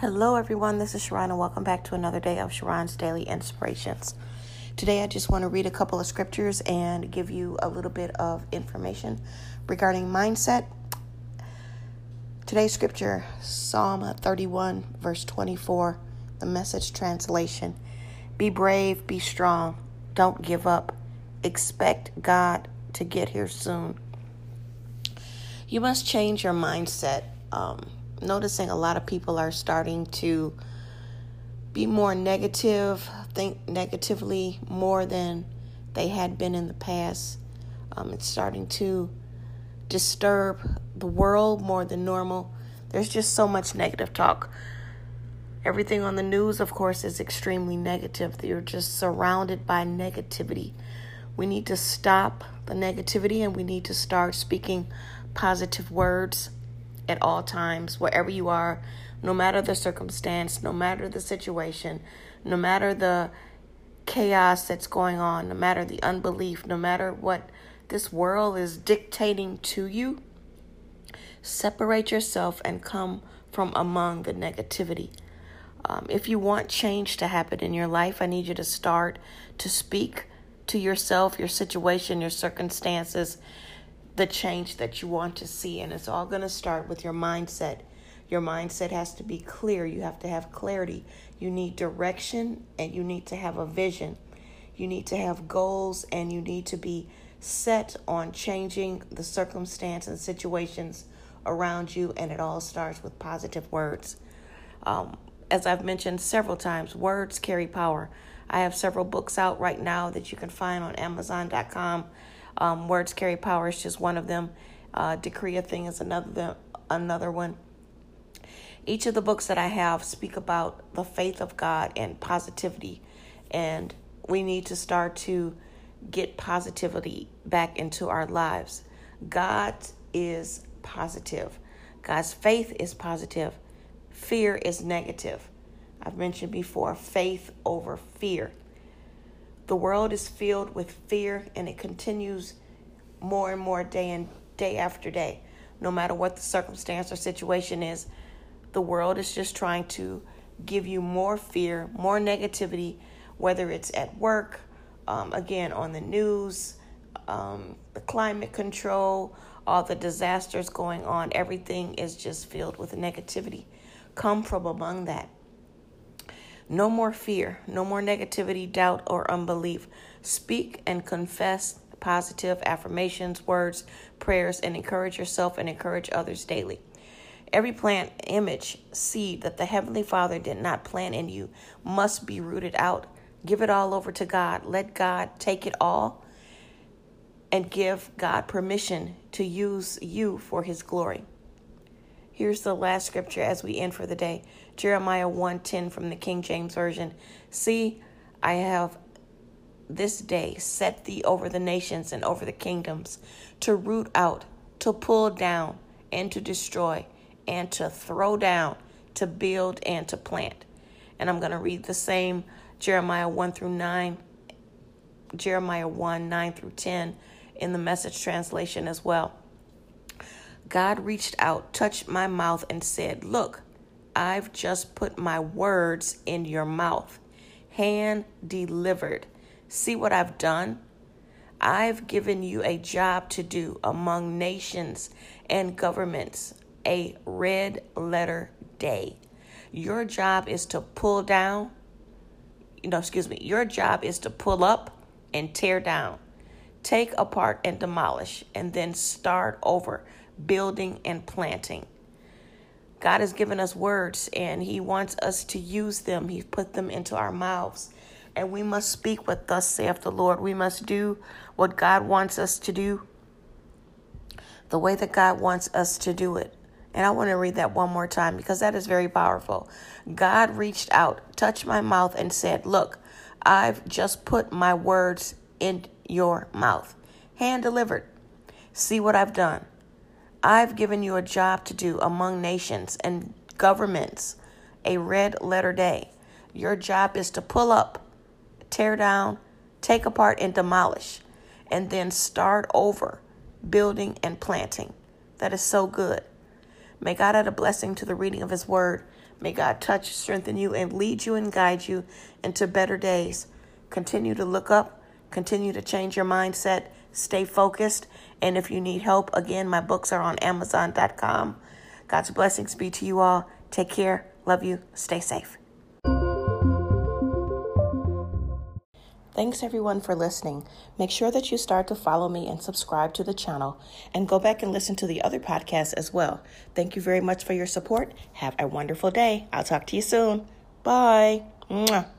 Hello, everyone. This is Sharron, and welcome back to another day of Sharron's Daily Inspirations. Today, I just want to read a couple of scriptures and give you a little bit of information regarding mindset. Today's scripture, Psalm 31, verse 24, the message translation Be brave, be strong, don't give up, expect God to get here soon. You must change your mindset. Um, noticing a lot of people are starting to be more negative, think negatively more than they had been in the past. Um, it's starting to disturb the world more than normal. There's just so much negative talk. Everything on the news, of course, is extremely negative. You're just surrounded by negativity. We need to stop the negativity and we need to start speaking positive words at all times, wherever you are, no matter the circumstance, no matter the situation, no matter the chaos that's going on, no matter the unbelief, no matter what this world is dictating to you, separate yourself and come from among the negativity. Um, if you want change to happen in your life, I need you to start to speak to yourself, your situation, your circumstances, the change that you want to see. And it's all going to start with your mindset. Your mindset has to be clear. You have to have clarity. You need direction and you need to have a vision. You need to have goals and you need to be set on changing the circumstance and situations around you. And it all starts with positive words. Um, as I've mentioned several times, words carry power. I have several books out right now that you can find on Amazon.com um, words carry power is just one of them. Uh, Decree a thing is another another one. Each of the books that I have speak about the faith of God and positivity, and we need to start to get positivity back into our lives. God is positive. God's faith is positive. Fear is negative. I've mentioned before faith over fear. The world is filled with fear and it continues more and more day and day after day. No matter what the circumstance or situation is, the world is just trying to give you more fear, more negativity, whether it's at work, um, again, on the news, um, the climate control, all the disasters going on. Everything is just filled with negativity. Come from among that. No more fear, no more negativity, doubt, or unbelief. Speak and confess positive affirmations, words, prayers, and encourage yourself and encourage others daily. Every plant, image, seed that the Heavenly Father did not plant in you must be rooted out. Give it all over to God. Let God take it all and give God permission to use you for His glory. Here's the last scripture as we end for the day. Jeremiah 1:10 from the King James Version. See, I have this day set thee over the nations and over the kingdoms to root out, to pull down, and to destroy, and to throw down, to build and to plant. And I'm going to read the same Jeremiah 1 through 9, Jeremiah 1 9 through 10 in the message translation as well. God reached out, touched my mouth, and said, Look, I've just put my words in your mouth. Hand delivered. See what I've done? I've given you a job to do among nations and governments, a red letter day. Your job is to pull down, no, excuse me, your job is to pull up and tear down, take apart and demolish, and then start over building, and planting. God has given us words and He wants us to use them. He's put them into our mouths. And we must speak what thus saith the Lord. We must do what God wants us to do, the way that God wants us to do it. And I want to read that one more time because that is very powerful. God reached out, touched my mouth, and said, Look, I've just put my words in your mouth. Hand delivered. See what I've done. I've given you a job to do among nations and governments, a red letter day. Your job is to pull up, tear down, take apart, and demolish, and then start over, building and planting. That is so good. May God add a blessing to the reading of His Word. May God touch, strengthen you, and lead you and guide you into better days. Continue to look up, continue to change your mindset, stay focused. And if you need help, again, my books are on Amazon.com. God's blessings be to you all. Take care. Love you. Stay safe. Thanks everyone for listening. Make sure that you start to follow me and subscribe to the channel and go back and listen to the other podcasts as well. Thank you very much for your support. Have a wonderful day. I'll talk to you soon. Bye. Mwah.